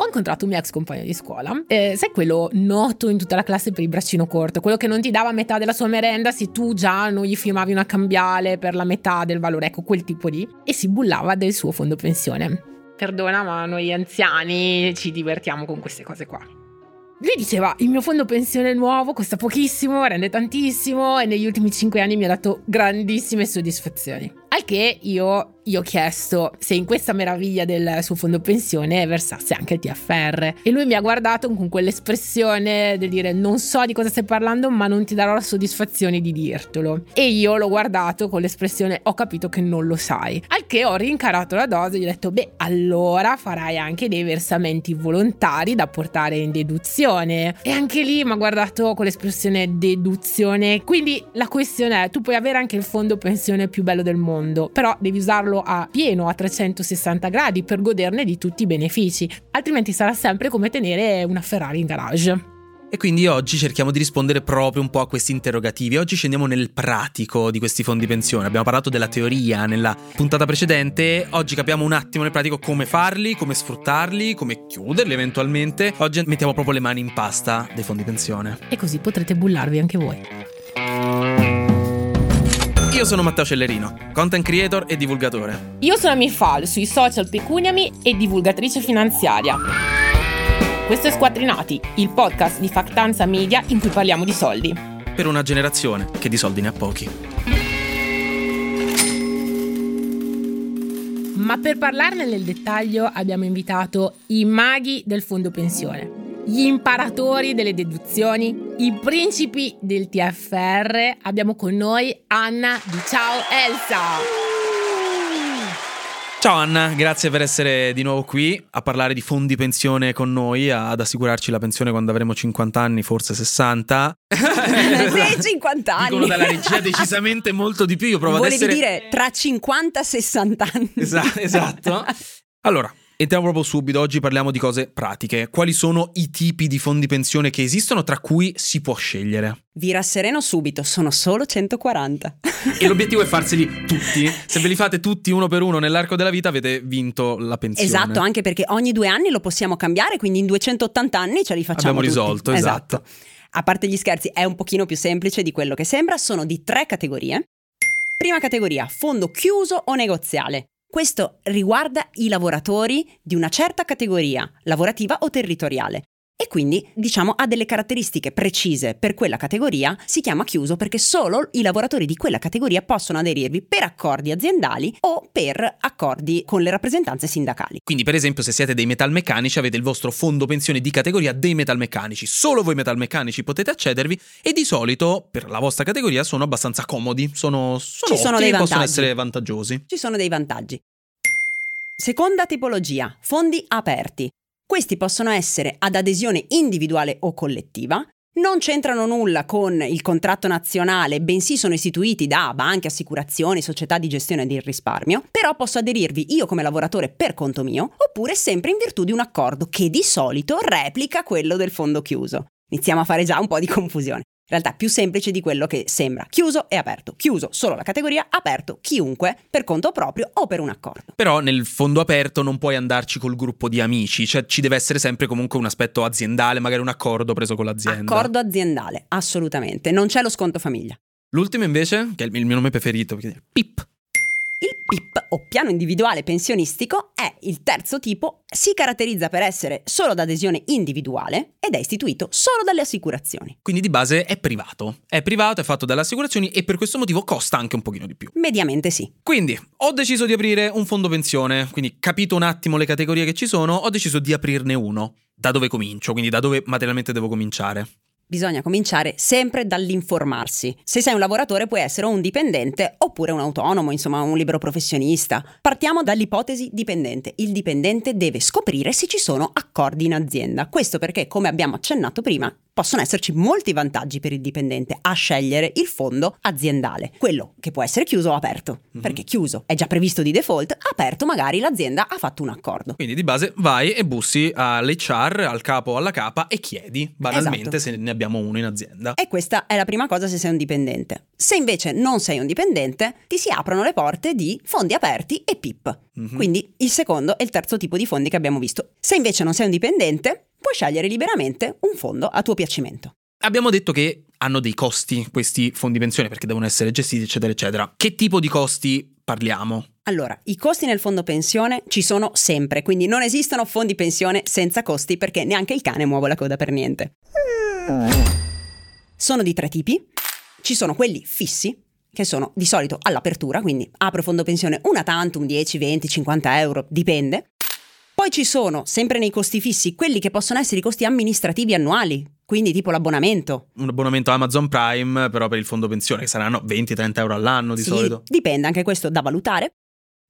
ho incontrato un mio ex compagno di scuola, eh, sai quello noto in tutta la classe per il braccino corto, quello che non ti dava metà della sua merenda se tu già non gli firmavi una cambiale per la metà del valore, ecco quel tipo di, e si bullava del suo fondo pensione. Perdona, ma noi anziani ci divertiamo con queste cose qua. Lui diceva: Il mio fondo pensione nuovo costa pochissimo, rende tantissimo e negli ultimi 5 anni mi ha dato grandissime soddisfazioni. Al che io gli ho chiesto se in questa meraviglia del suo fondo pensione versasse anche il TFR. E lui mi ha guardato con quell'espressione del dire: Non so di cosa stai parlando, ma non ti darò la soddisfazione di dirtelo. E io l'ho guardato con l'espressione: Ho capito che non lo sai. Al che ho rincarato la dose e gli ho detto: Beh, allora farai anche dei versamenti volontari da portare in deduzione. E anche lì mi ha guardato con l'espressione deduzione. Quindi la questione è: tu puoi avere anche il fondo pensione più bello del mondo, però devi usarlo a pieno, a 360 gradi, per goderne di tutti i benefici, altrimenti sarà sempre come tenere una Ferrari in garage. E quindi oggi cerchiamo di rispondere proprio un po' a questi interrogativi. Oggi scendiamo nel pratico di questi fondi pensione. Abbiamo parlato della teoria nella puntata precedente, oggi capiamo un attimo nel pratico come farli, come sfruttarli, come chiuderli eventualmente. Oggi mettiamo proprio le mani in pasta dei fondi pensione. E così potrete bullarvi anche voi. Io sono Matteo Cellerino, content creator e divulgatore. Io sono Mifal, sui social Pecuniami e divulgatrice finanziaria. Questo è Squattrinati, il podcast di Factanza Media in cui parliamo di soldi. Per una generazione che di soldi ne ha pochi. Ma per parlarne nel dettaglio abbiamo invitato i maghi del fondo pensione gli imparatori delle deduzioni, i principi del TFR. Abbiamo con noi Anna di Ciao Elsa. Ciao Anna, grazie per essere di nuovo qui a parlare di fondi pensione con noi, ad assicurarci la pensione quando avremo 50 anni, forse 60. sì, 50 anni. Dicono dalla regia decisamente molto di più. Io provo Volevi ad essere... dire tra 50 e 60 anni. Esatto, esatto. Allora, Entriamo proprio subito, oggi parliamo di cose pratiche. Quali sono i tipi di fondi pensione che esistono, tra cui si può scegliere? Vi rassereno subito, sono solo 140. E l'obiettivo è farseli tutti. Se ve li fate tutti uno per uno nell'arco della vita avete vinto la pensione. Esatto, anche perché ogni due anni lo possiamo cambiare, quindi in 280 anni ce li facciamo. Abbiamo risolto, esatto. esatto. A parte gli scherzi, è un pochino più semplice di quello che sembra, sono di tre categorie. Prima categoria, fondo chiuso o negoziale. Questo riguarda i lavoratori di una certa categoria, lavorativa o territoriale. E quindi, diciamo, ha delle caratteristiche precise per quella categoria, si chiama chiuso perché solo i lavoratori di quella categoria possono aderirvi per accordi aziendali o per accordi con le rappresentanze sindacali. Quindi, per esempio, se siete dei metalmeccanici, avete il vostro fondo pensione di categoria dei metalmeccanici. Solo voi metalmeccanici potete accedervi e di solito, per la vostra categoria, sono abbastanza comodi, sono, sono, Ci sono dei ottimi, possono essere vantaggiosi. Ci sono dei vantaggi. Seconda tipologia, fondi aperti. Questi possono essere ad adesione individuale o collettiva, non c'entrano nulla con il contratto nazionale, bensì sono istituiti da banche, assicurazioni, società di gestione del risparmio, però posso aderirvi io come lavoratore per conto mio, oppure sempre in virtù di un accordo che di solito replica quello del fondo chiuso. Iniziamo a fare già un po' di confusione. In realtà più semplice di quello che sembra. Chiuso e aperto. Chiuso solo la categoria, aperto chiunque per conto proprio o per un accordo. Però nel fondo aperto non puoi andarci col gruppo di amici, cioè ci deve essere sempre comunque un aspetto aziendale, magari un accordo preso con l'azienda. Accordo aziendale, assolutamente. Non c'è lo sconto famiglia. L'ultimo invece, che è il mio nome preferito, PIP. PIP o piano individuale pensionistico è il terzo tipo, si caratterizza per essere solo da adesione individuale ed è istituito solo dalle assicurazioni. Quindi di base è privato. È privato, è fatto dalle assicurazioni e per questo motivo costa anche un pochino di più. Mediamente sì. Quindi ho deciso di aprire un fondo pensione, quindi capito un attimo le categorie che ci sono, ho deciso di aprirne uno. Da dove comincio? Quindi da dove materialmente devo cominciare? Bisogna cominciare sempre dall'informarsi. Se sei un lavoratore puoi essere un dipendente oppure un autonomo, insomma un libero professionista. Partiamo dall'ipotesi dipendente. Il dipendente deve scoprire se ci sono accordi in azienda. Questo perché, come abbiamo accennato prima, possono esserci molti vantaggi per il dipendente a scegliere il fondo aziendale, quello che può essere chiuso o aperto, mm-hmm. perché chiuso è già previsto di default, aperto magari l'azienda ha fatto un accordo. Quindi di base vai e bussi all'HR, al capo o alla capa e chiedi banalmente esatto. se ne abbiamo uno in azienda. E questa è la prima cosa se sei un dipendente. Se invece non sei un dipendente, ti si aprono le porte di fondi aperti e PIP. Mm-hmm. Quindi il secondo e il terzo tipo di fondi che abbiamo visto. Se invece non sei un dipendente, puoi scegliere liberamente un fondo a tuo piacimento. Abbiamo detto che hanno dei costi questi fondi pensione perché devono essere gestiti, eccetera, eccetera. Che tipo di costi parliamo? Allora, i costi nel fondo pensione ci sono sempre, quindi non esistono fondi pensione senza costi perché neanche il cane muove la coda per niente. Sono di tre tipi. Ci sono quelli fissi, che sono di solito all'apertura, quindi apro fondo pensione una tantum, 10, 20, 50 euro, dipende. Poi ci sono, sempre nei costi fissi, quelli che possono essere i costi amministrativi annuali, quindi tipo l'abbonamento. Un abbonamento Amazon Prime, però per il fondo pensione, che saranno 20-30 euro all'anno di sì, solito. Dipende, anche questo da valutare.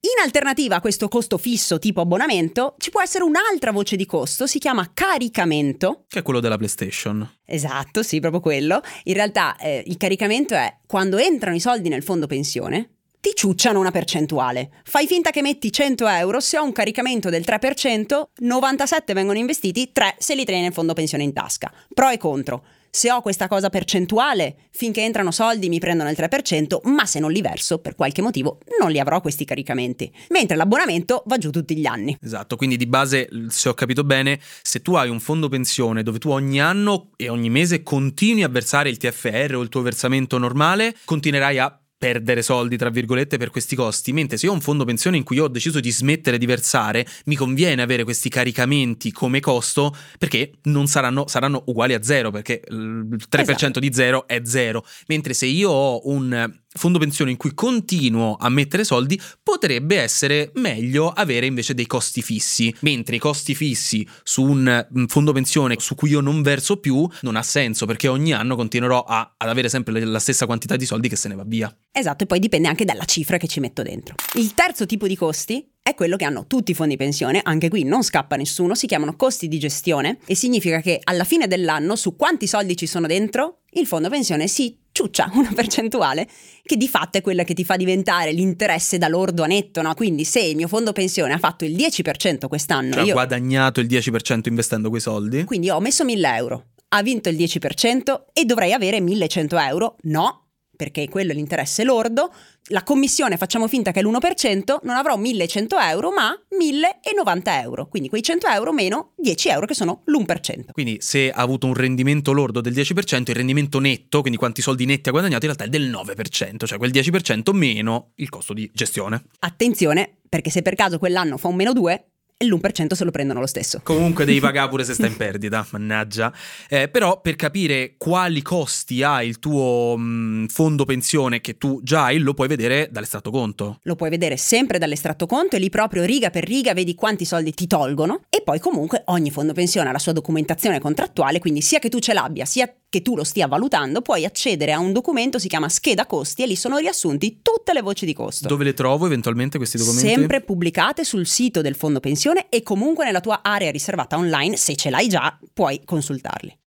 In alternativa a questo costo fisso tipo abbonamento, ci può essere un'altra voce di costo, si chiama caricamento. Che è quello della PlayStation. Esatto, sì, proprio quello. In realtà eh, il caricamento è quando entrano i soldi nel fondo pensione, ti ciucciano una percentuale. Fai finta che metti 100 euro, se ho un caricamento del 3%, 97 vengono investiti, 3 se li tieni nel fondo pensione in tasca. Pro e contro. Se ho questa cosa percentuale, finché entrano soldi mi prendono il 3%, ma se non li verso, per qualche motivo, non li avrò questi caricamenti. Mentre l'abbonamento va giù tutti gli anni. Esatto, quindi di base, se ho capito bene, se tu hai un fondo pensione dove tu ogni anno e ogni mese continui a versare il TFR o il tuo versamento normale, continuerai a perdere soldi, tra virgolette, per questi costi, mentre se io ho un fondo pensione in cui ho deciso di smettere di versare, mi conviene avere questi caricamenti come costo perché non saranno, saranno uguali a zero, perché il 3% esatto. di zero è zero, mentre se io ho un fondo pensione in cui continuo a mettere soldi, potrebbe essere meglio avere invece dei costi fissi, mentre i costi fissi su un mm, fondo pensione su cui io non verso più non ha senso perché ogni anno continuerò a, ad avere sempre la stessa quantità di soldi che se ne va via. Esatto, e poi dipende anche dalla cifra che ci metto dentro. Il terzo tipo di costi è quello che hanno tutti i fondi pensione, anche qui non scappa nessuno, si chiamano costi di gestione e significa che alla fine dell'anno su quanti soldi ci sono dentro, il fondo pensione si ciuccia una percentuale che di fatto è quella che ti fa diventare l'interesse da lordo a netto, no? Quindi se il mio fondo pensione ha fatto il 10% quest'anno, cioè io... ho guadagnato il 10% investendo quei soldi. Quindi ho messo 1000 euro, ha vinto il 10% e dovrei avere 1100 euro? No, perché quello è l'interesse lordo, la commissione facciamo finta che è l'1%, non avrò 1100 euro ma 1090 euro, quindi quei 100 euro meno 10 euro che sono l'1%. Quindi se ha avuto un rendimento lordo del 10%, il rendimento netto, quindi quanti soldi netti ha guadagnato, in realtà è del 9%, cioè quel 10% meno il costo di gestione. Attenzione, perché se per caso quell'anno fa un meno 2, e l'1% se lo prendono lo stesso. Comunque devi pagare pure se sta in perdita, mannaggia. Eh, però per capire quali costi ha il tuo mh, mm, fondo pensione che tu già hai, lo puoi vedere dall'estratto conto. Lo puoi vedere sempre dall'estratto conto e lì proprio riga per riga vedi quanti soldi ti tolgono e poi comunque ogni fondo pensione ha la sua documentazione contrattuale, quindi sia che tu ce l'abbia, sia che tu lo stia valutando, puoi accedere a un documento, si chiama scheda costi e lì sono riassunti tutte le voci di costo. Dove le trovo eventualmente questi documenti? Sempre pubblicate sul sito del fondo pensione e comunque nella tua area riservata online, se ce l'hai già, puoi consultarli.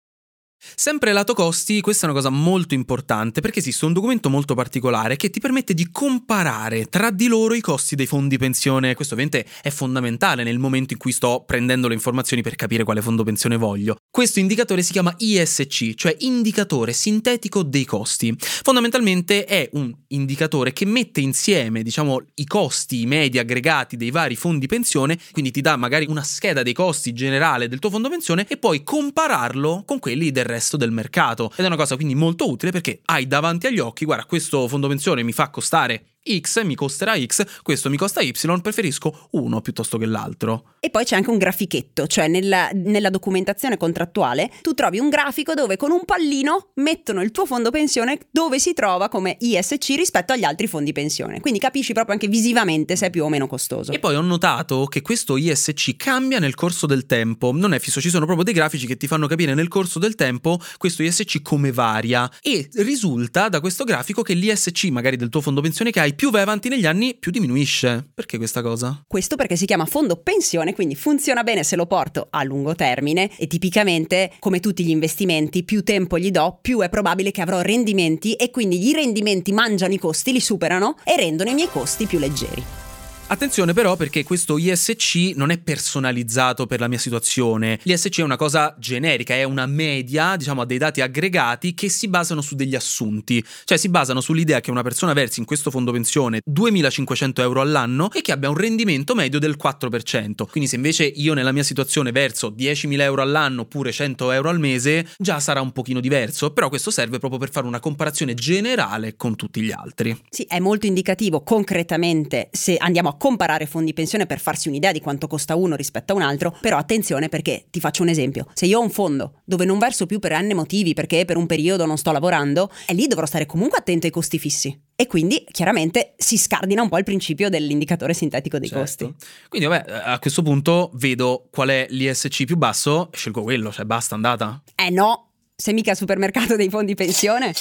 Sempre lato costi, questa è una cosa molto importante perché esiste un documento molto particolare che ti permette di comparare tra di loro i costi dei fondi pensione. Questo ovviamente è fondamentale nel momento in cui sto prendendo le informazioni per capire quale fondo pensione voglio. Questo indicatore si chiama ISC, cioè indicatore sintetico dei costi. Fondamentalmente è un indicatore che mette insieme, diciamo, i costi medi aggregati dei vari fondi pensione, quindi ti dà magari una scheda dei costi generale del tuo fondo pensione e poi compararlo con quelli del resto del mercato. Ed è una cosa quindi molto utile perché hai davanti agli occhi, guarda, questo fondo pensione mi fa costare X mi costerà X, questo mi costa Y, preferisco uno piuttosto che l'altro. E poi c'è anche un grafichetto, cioè nella, nella, documentazione contrattuale tu trovi un grafico dove con un pallino mettono il tuo fondo pensione dove si trova come ISC rispetto agli altri fondi pensione. Quindi capisci proprio anche visivamente se è più o meno costoso. E poi ho notato che questo ISC cambia nel corso del tempo, non è fisso, ci sono proprio dei grafici che ti fanno capire nel corso del tempo questo ISC come varia e risulta da questo grafico che l'ISC magari del tuo fondo pensione che hai sai, più vai avanti negli anni, più diminuisce. Perché questa cosa? Questo perché si chiama fondo pensione, quindi funziona bene se lo porto a lungo termine e tipicamente, come tutti gli investimenti, più tempo gli do, più è probabile che avrò rendimenti e quindi i rendimenti mangiano i costi, li superano e rendono i miei costi più leggeri. Attenzione però perché questo ISC non è personalizzato per la mia situazione. L'ISC è una cosa generica, è una media, diciamo, a dei dati aggregati che si basano su degli assunti. Cioè si basano sull'idea che una persona versi in questo fondo pensione 2.500 euro all'anno e che abbia un rendimento medio del 4%. Quindi se invece io nella mia situazione verso 10.000 euro all'anno oppure 100 euro al mese, già sarà un pochino diverso. Però questo serve proprio per fare una comparazione generale con tutti gli altri. Sì, è molto indicativo concretamente se andiamo a comparare fondi pensione per farsi un'idea di quanto costa uno rispetto a un altro, però attenzione perché ti faccio un esempio. Se io ho un fondo dove non verso più per n motivi perché per un periodo non sto lavorando, e lì dovrò stare comunque attento ai costi fissi. E quindi chiaramente si scardina un po' il principio dell'indicatore sintetico dei certo. costi. Quindi vabbè, a questo punto vedo qual è l'ISC più basso e scelgo quello, cioè basta, andata. Eh no, sei mica al supermercato dei fondi pensione.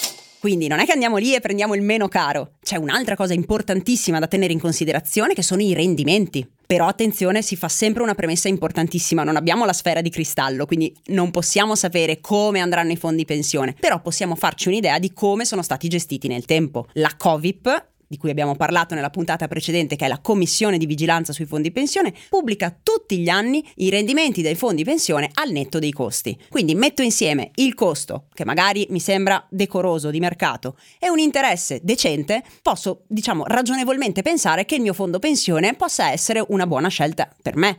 Quindi non è che andiamo lì e prendiamo il meno caro. C'è un'altra cosa importantissima da tenere in considerazione che sono i rendimenti. Però attenzione, si fa sempre una premessa importantissima, non abbiamo la sfera di cristallo, quindi non possiamo sapere come andranno i fondi pensione, però possiamo farci un'idea di come sono stati gestiti nel tempo. La Covip di cui abbiamo parlato nella puntata precedente, che è la Commissione di Vigilanza sui Fondi Pensione, pubblica tutti gli anni i rendimenti dei fondi pensione al netto dei costi. Quindi metto insieme il costo, che magari mi sembra decoroso di mercato, e un interesse decente, posso, diciamo, ragionevolmente pensare che il mio fondo pensione possa essere una buona scelta per me.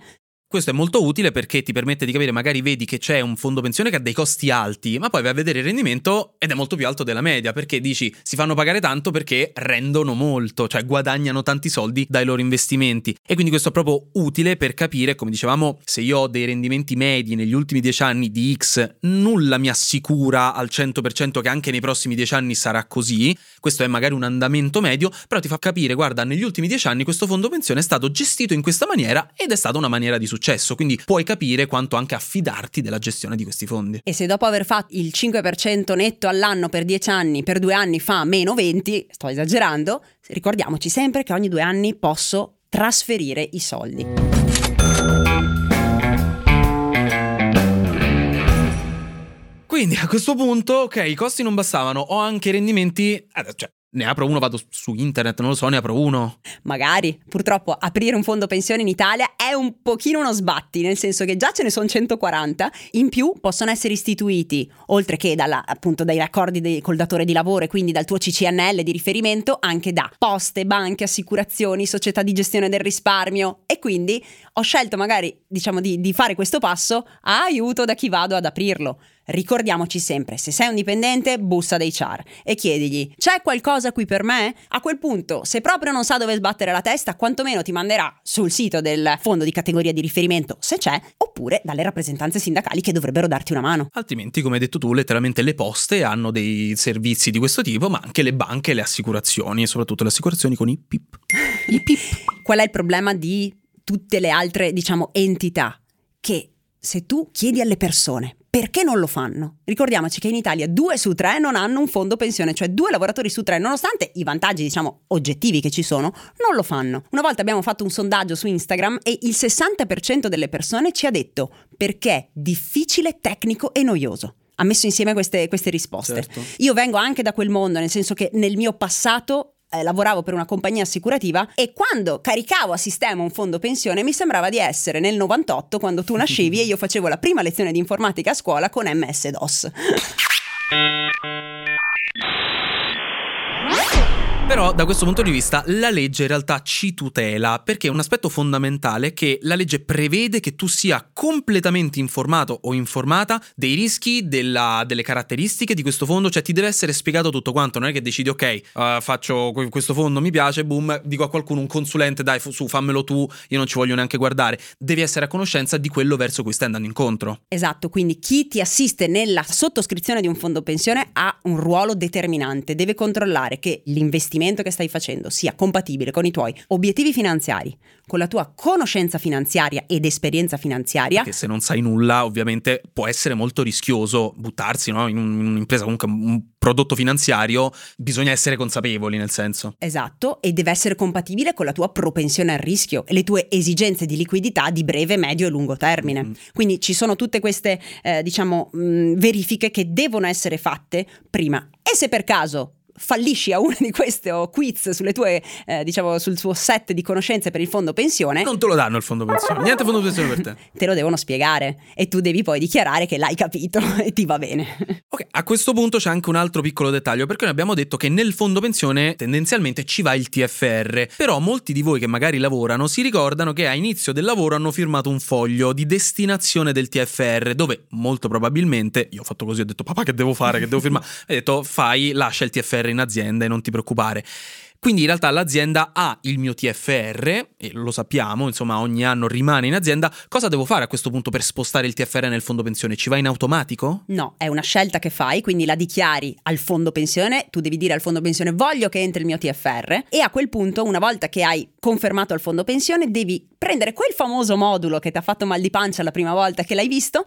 Questo è molto utile perché ti permette di capire, magari vedi che c'è un fondo pensione che ha dei costi alti, ma poi vai a vedere il rendimento ed è molto più alto della media, perché dici si fanno pagare tanto perché rendono molto, cioè guadagnano tanti soldi dai loro investimenti. E quindi questo è proprio utile per capire, come dicevamo, se io ho dei rendimenti medi negli ultimi 10 anni di X, nulla mi assicura al 100% che anche nei prossimi 10 anni sarà così. Questo è magari un andamento medio, però ti fa capire, guarda, negli ultimi 10 anni questo fondo pensione è stato gestito in questa maniera ed è stata una maniera di successo successo, quindi puoi capire quanto anche affidarti della gestione di questi fondi. E se dopo aver fatto il 5% netto all'anno per 10 anni, per due anni fa meno 20, sto esagerando, ricordiamoci sempre che ogni due anni posso trasferire i soldi. Quindi a questo punto, ok, i costi non bastavano, ho anche i rendimenti, cioè ne apro uno, vado su internet, non lo so, ne apro uno. Magari. Purtroppo aprire un fondo pensione in Italia è un pochino uno sbatti, nel senso che già ce ne sono 140, in più possono essere istituiti, oltre che dalla, appunto dai raccordi de- col datore di lavoro e quindi dal tuo CCNL di riferimento, anche da poste, banche, assicurazioni, società di gestione del risparmio. E quindi ho scelto magari, diciamo, di, di fare questo passo a aiuto da chi vado ad aprirlo. Ricordiamoci sempre, se sei un dipendente, bussa dei char e chiedigli: c'è qualcosa qui per me? A quel punto, se proprio non sa dove sbattere la testa, quantomeno ti manderà sul sito del fondo di categoria di riferimento, se c'è, oppure dalle rappresentanze sindacali che dovrebbero darti una mano. Altrimenti, come hai detto tu, letteralmente le poste hanno dei servizi di questo tipo, ma anche le banche e le assicurazioni, e soprattutto le assicurazioni con i PIP. I PIP. Qual è il problema di tutte le altre, diciamo, entità? Che se tu chiedi alle persone perché non lo fanno? Ricordiamoci che in Italia due su tre non hanno un fondo pensione, cioè due lavoratori su tre, nonostante i vantaggi, diciamo, oggettivi che ci sono, non lo fanno. Una volta abbiamo fatto un sondaggio su Instagram e il 60% delle persone ci ha detto perché è difficile, tecnico e noioso ha messo insieme queste, queste risposte. Certo. Io vengo anche da quel mondo, nel senso che nel mio passato eh, lavoravo per una compagnia assicurativa e quando caricavo a sistema un fondo pensione mi sembrava di essere nel 98 quando tu nascevi e io facevo la prima lezione di informatica a scuola con MS-DOS. Però da questo punto di vista la legge in realtà ci tutela perché un aspetto fondamentale è che la legge prevede che tu sia completamente informato o informata dei rischi, della, delle caratteristiche di questo fondo, cioè ti deve essere spiegato tutto quanto, non è che decidi ok, uh, faccio questo fondo, mi piace, boom, dico a qualcuno, un consulente, dai su fammelo tu, io non ci voglio neanche guardare, devi essere a conoscenza di quello verso cui stai andando incontro. Esatto, quindi chi ti assiste nella sottoscrizione di un fondo pensione ha un ruolo determinante, deve controllare che l'investimento investimento che stai facendo sia compatibile con i tuoi obiettivi finanziari, con la tua conoscenza finanziaria ed esperienza finanziaria. Perché se non sai nulla, ovviamente può essere molto rischioso buttarsi no? in, un'impresa, comunque un prodotto finanziario, bisogna essere consapevoli nel senso. Esatto, e deve essere compatibile con la tua propensione al rischio e le tue esigenze di liquidità di breve, medio e lungo termine. Mm. Quindi ci sono tutte queste, eh, diciamo, mh, verifiche che devono essere fatte prima. E se per caso fallisci a uno di questi quiz sulle tue, eh, diciamo, sul tuo set di conoscenze per il fondo pensione. Non te lo danno il fondo pensione, niente fondo pensione per te. te lo devono spiegare e tu devi poi dichiarare che l'hai capito e ti va bene. Ok, a questo punto c'è anche un altro piccolo dettaglio, perché noi abbiamo detto che nel fondo pensione tendenzialmente ci va il TFR, però molti di voi che magari lavorano si ricordano che a inizio del lavoro hanno firmato un foglio di destinazione del TFR, dove molto probabilmente, io ho fatto così, ho detto papà che devo fare, che devo firmare, hai detto fai, lascia il TFR in azienda e non ti preoccupare. Quindi in realtà l'azienda ha il mio TFR, e lo sappiamo, insomma ogni anno rimane in azienda. Cosa devo fare a questo punto per spostare il TFR nel fondo pensione? Ci va in automatico? No, è una scelta che fai, quindi la dichiari al fondo pensione, tu devi dire al fondo pensione voglio che entri il mio TFR e a quel punto, una volta che hai confermato al fondo pensione, devi prendere quel famoso modulo che ti ha fatto mal di pancia la prima volta che l'hai visto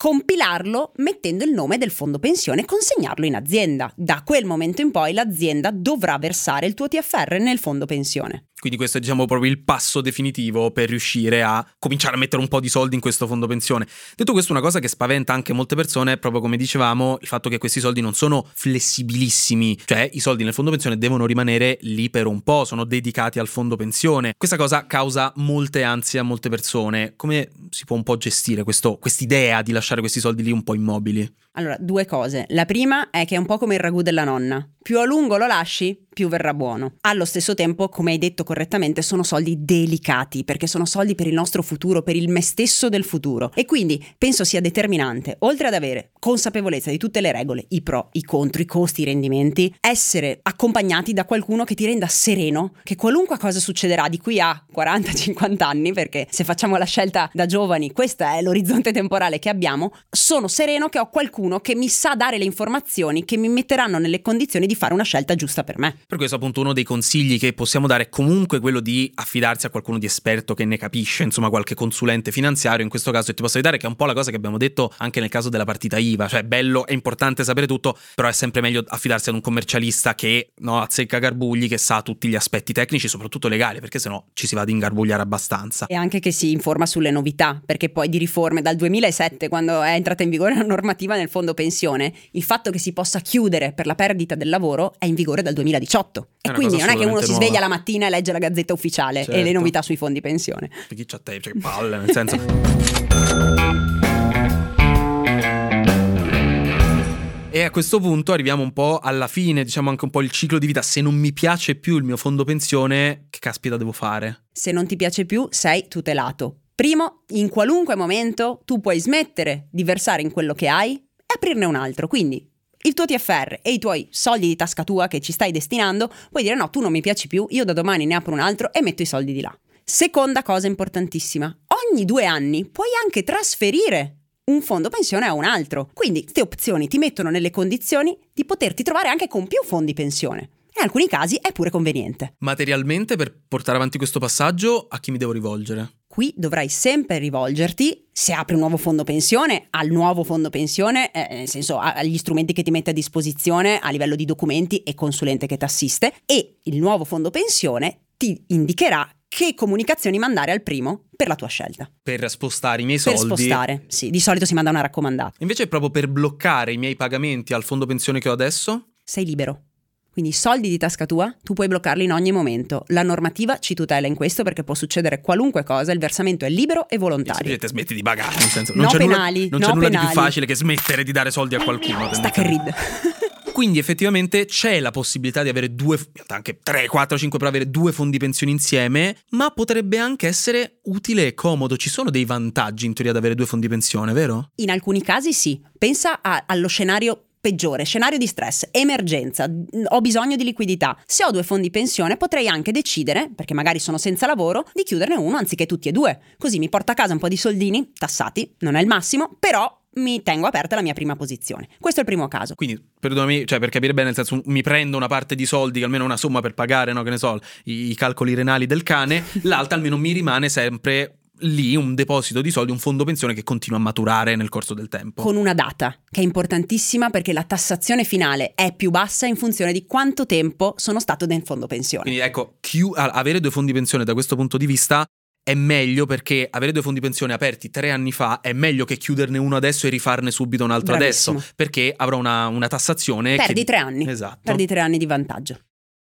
compilarlo mettendo il nome del fondo pensione e consegnarlo in azienda. Da quel momento in poi l'azienda dovrà versare il tuo TFR nel fondo pensione. Quindi questo è diciamo proprio il passo definitivo per riuscire a cominciare a mettere un po' di soldi in questo fondo pensione. Detto questo, una cosa che spaventa anche molte persone è proprio come dicevamo il fatto che questi soldi non sono flessibilissimi, cioè i soldi nel fondo pensione devono rimanere lì per un po', sono dedicati al fondo pensione. Questa cosa causa molte ansie a molte persone. Come si può un po' gestire questo, quest'idea di lasciare questi soldi lì un po' immobili? Allora, due cose. La prima è che è un po' come il ragù della nonna. Più a lungo lo lasci, più verrà buono. Allo stesso tempo, come hai detto correttamente, sono soldi delicati, perché sono soldi per il nostro futuro, per il me stesso del futuro. E quindi penso sia determinante, oltre ad avere consapevolezza di tutte le regole, i pro, i contro, i costi, i rendimenti, essere accompagnati da qualcuno che ti renda sereno che qualunque cosa succederà di qui a 40-50 anni, perché se facciamo la scelta da giovani, questo è l'orizzonte temporale che abbiamo, sono sereno che ho qualcuno che mi sa dare le informazioni che mi metteranno nelle condizioni di fare una scelta giusta per me. Per questo appunto uno dei consigli che possiamo dare è comunque quello di affidarsi a qualcuno di esperto che ne capisce, insomma qualche consulente finanziario, in questo caso e ti posso aiutare che è un po' la cosa che abbiamo detto anche nel caso della partita IVA, cioè bello, è importante sapere tutto, però è sempre meglio affidarsi ad un commercialista che no, azzecca garbugli, che sa tutti gli aspetti tecnici, soprattutto legali, perché sennò ci si va ad ingarbugliare abbastanza. E anche che si informa sulle novità, perché poi di riforme dal 2007, quando è entrata in vigore la normativa nel fondo pensione, il fatto che si possa chiudere per la perdita del lavoro è in vigore dal 2018. E quindi non è che uno si sveglia la mattina e legge la gazzetta ufficiale certo. e le certo. novità sui fondi pensione. Chi c'ha te, cioè palle, nel senso... E a questo punto arriviamo un po' alla fine, diciamo anche un po' il ciclo di vita. Se non mi piace più il mio fondo pensione, che caspita devo fare? Se non ti piace più, sei tutelato. Primo, in qualunque momento tu puoi smettere di versare in quello che hai e aprirne un altro. Quindi il tuo TFR e i tuoi soldi di tasca tua che ci stai destinando, puoi dire no, tu non mi piaci più, io da domani ne apro un altro e metto i soldi di là. Seconda cosa importantissima, ogni due anni puoi anche trasferire un fondo pensione a un altro. Quindi queste opzioni ti mettono nelle condizioni di poterti trovare anche con più fondi pensione. In alcuni casi è pure conveniente. Materialmente, per portare avanti questo passaggio, a chi mi devo rivolgere? Qui dovrai sempre rivolgerti, se apri un nuovo fondo pensione, al nuovo fondo pensione, eh, nel senso agli strumenti che ti mette a disposizione a livello di documenti e consulente che ti assiste, e il nuovo fondo pensione ti indicherà che comunicazioni mandare al primo per la tua scelta. Per spostare i miei soldi. Per spostare, sì, di solito si manda una raccomandata. Invece proprio per bloccare i miei pagamenti al fondo pensione che ho adesso? Sei libero. Quindi i soldi di tasca tua, tu puoi bloccarli in ogni momento. La normativa ci tutela in questo perché può succedere qualunque cosa, il versamento è libero e volontario. E smetti di pagare, nel senso, non no c'è penali, nulla, non no c'è nulla penali. di più facile che smettere di dare soldi a qualcuno. Stacca il read. Quindi effettivamente c'è la possibilità di avere due, anche 3, 4, 5 per avere due fondi pensioni insieme, ma potrebbe anche essere utile e comodo. Ci sono dei vantaggi in teoria ad avere due fondi pensione, vero? In alcuni casi sì. Pensa a, allo scenario peggiore, scenario di stress, emergenza, ho bisogno di liquidità. Se ho due fondi pensione potrei anche decidere, perché magari sono senza lavoro, di chiuderne uno anziché tutti e due. Così mi porta a casa un po' di soldini, tassati, non è il massimo, però mi tengo aperta la mia prima posizione. Questo è il primo caso. Quindi, perdonami, cioè per capire bene, nel senso, mi prendo una parte di soldi, almeno una somma per pagare, no, che ne so, i, i calcoli renali del cane, l'altra almeno mi rimane sempre lì un deposito di soldi, un fondo pensione che continua a maturare nel corso del tempo. Con una data, che è importantissima perché la tassazione finale è più bassa in funzione di quanto tempo sono stato nel fondo pensione. Quindi ecco, chi- avere due fondi pensione da questo punto di vista è meglio perché avere due fondi pensione aperti tre anni fa è meglio che chiuderne uno adesso e rifarne subito un altro Bravissimo. adesso perché avrò una, una tassazione Perdi che... tre anni. Esatto. Perdi tre anni di vantaggio.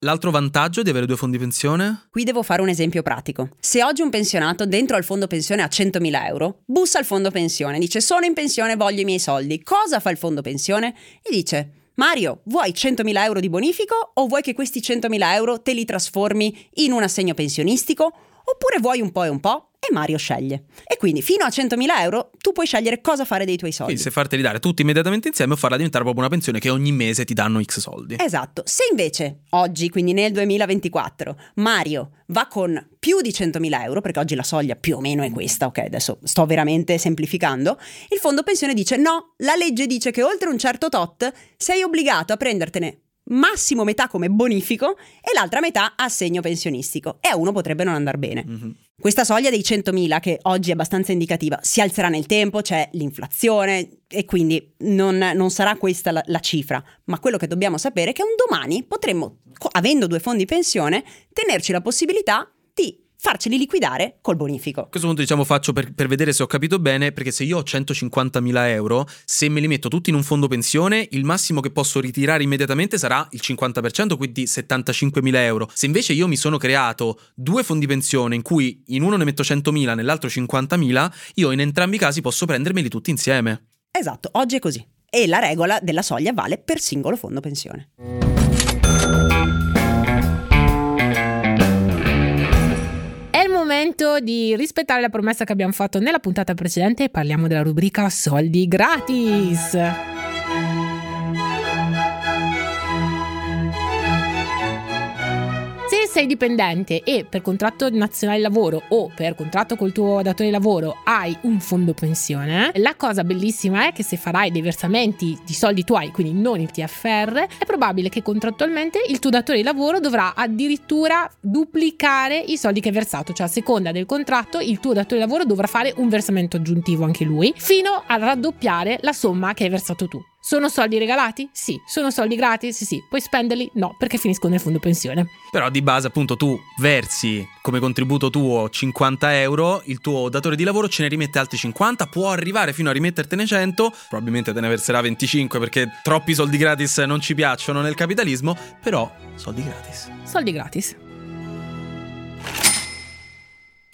L'altro vantaggio di avere due fondi pensione? Qui devo fare un esempio pratico. Se oggi un pensionato dentro al fondo pensione ha 100.000 euro, bussa al fondo pensione, dice sono in pensione, voglio i miei soldi. Cosa fa il fondo pensione? E dice Mario, vuoi 100.000 euro di bonifico o vuoi che questi 100.000 euro te li trasformi in un assegno pensionistico? Oppure vuoi un po' e un po'? E Mario sceglie. E quindi fino a 100.000 euro tu puoi scegliere cosa fare dei tuoi soldi. Quindi se farteli dare tutti immediatamente insieme o farla diventare proprio una pensione che ogni mese ti danno X soldi. Esatto. Se invece oggi, quindi nel 2024, Mario va con più di 100.000 euro, perché oggi la soglia più o meno è questa, ok? Adesso sto veramente semplificando. Il fondo pensione dice: no, la legge dice che oltre un certo tot sei obbligato a prendertene massimo metà come bonifico e l'altra metà assegno pensionistico. E a uno potrebbe non andare bene. Mhm. Questa soglia dei 100.000, che oggi è abbastanza indicativa, si alzerà nel tempo, c'è l'inflazione e quindi non, non sarà questa la, la cifra. Ma quello che dobbiamo sapere è che un domani potremmo, avendo due fondi pensione, tenerci la possibilità di farceli liquidare col bonifico. A questo punto diciamo faccio per, per vedere se ho capito bene, perché se io ho 150.000 euro, se me li metto tutti in un fondo pensione, il massimo che posso ritirare immediatamente sarà il 50%, quindi 75.000 euro. Se invece io mi sono creato due fondi pensione in cui in uno ne metto 100.000, nell'altro 50.000, io in entrambi i casi posso prendermeli tutti insieme. Esatto, oggi è così. E la regola della soglia vale per singolo fondo pensione. Momento di rispettare la promessa che abbiamo fatto nella puntata precedente e parliamo della rubrica soldi gratis. Sei dipendente e per contratto nazionale lavoro o per contratto col tuo datore di lavoro hai un fondo pensione, la cosa bellissima è che se farai dei versamenti di soldi tuoi, quindi non il TFR, è probabile che contrattualmente il tuo datore di lavoro dovrà addirittura duplicare i soldi che hai versato, cioè a seconda del contratto il tuo datore di lavoro dovrà fare un versamento aggiuntivo anche lui, fino a raddoppiare la somma che hai versato tu. Sono soldi regalati? Sì. Sono soldi gratis? Sì. Puoi spenderli? No, perché finiscono nel fondo pensione. Però di base appunto tu versi come contributo tuo 50 euro, il tuo datore di lavoro ce ne rimette altri 50, può arrivare fino a rimettertene 100, probabilmente te ne verserà 25 perché troppi soldi gratis non ci piacciono nel capitalismo, però soldi gratis. Soldi gratis.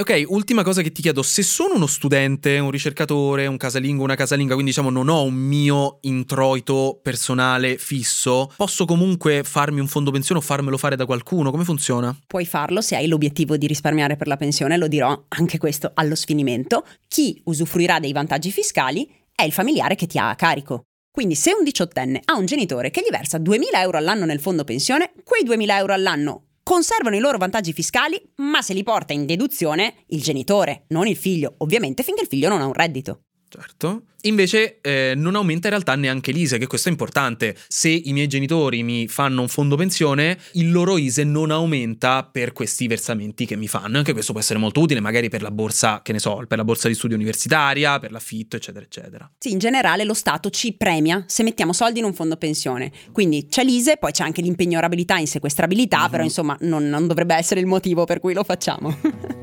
Ok, ultima cosa che ti chiedo, se sono uno studente, un ricercatore, un casalingo, una casalinga, quindi diciamo non ho un mio introito personale fisso, posso comunque farmi un fondo pensione o farmelo fare da qualcuno? Come funziona? Puoi farlo se hai l'obiettivo di risparmiare per la pensione, lo dirò anche questo allo sfinimento. Chi usufruirà dei vantaggi fiscali è il familiare che ti ha a carico. Quindi se un diciottenne ha un genitore che gli versa 2.000 euro all'anno nel fondo pensione, quei 2.000 euro all'anno conservano i loro vantaggi fiscali, ma se li porta in deduzione il genitore, non il figlio, ovviamente finché il figlio non ha un reddito. Certo. Invece eh, non aumenta in realtà neanche l'ISE, che questo è importante. Se i miei genitori mi fanno un fondo pensione, il loro ISE non aumenta per questi versamenti che mi fanno. Anche questo può essere molto utile, magari per la borsa, che ne so, per la borsa di studio universitaria, per l'affitto, eccetera, eccetera. Sì, in generale lo Stato ci premia se mettiamo soldi in un fondo pensione. Quindi c'è l'ISE, poi c'è anche l'impegnorabilità, insequestrabilità, Mhm. però insomma non, non dovrebbe essere il motivo per cui lo facciamo.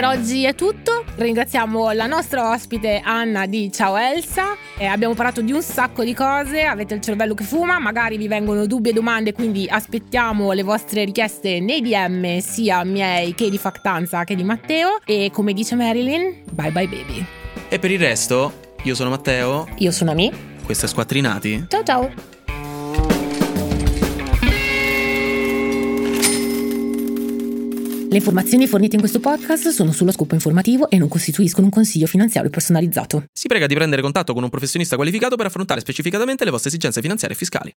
Per oggi è tutto. Ringraziamo la nostra ospite Anna di Ciao Elsa. Eh, abbiamo parlato di un sacco di cose. Avete il cervello che fuma, magari vi vengono dubbi e domande, quindi aspettiamo le vostre richieste nei DM, sia miei che di Factanza che di Matteo. E come dice Marilyn, bye bye baby. E per il resto, io sono Matteo, Io sono Ami. questo è Squattrinati. Ciao ciao. Le informazioni fornite in questo podcast sono sullo scopo informativo e non costituiscono un consiglio finanziario personalizzato. Si prega di prendere contatto con un professionista qualificato per affrontare specificatamente le vostre esigenze finanziarie e fiscali.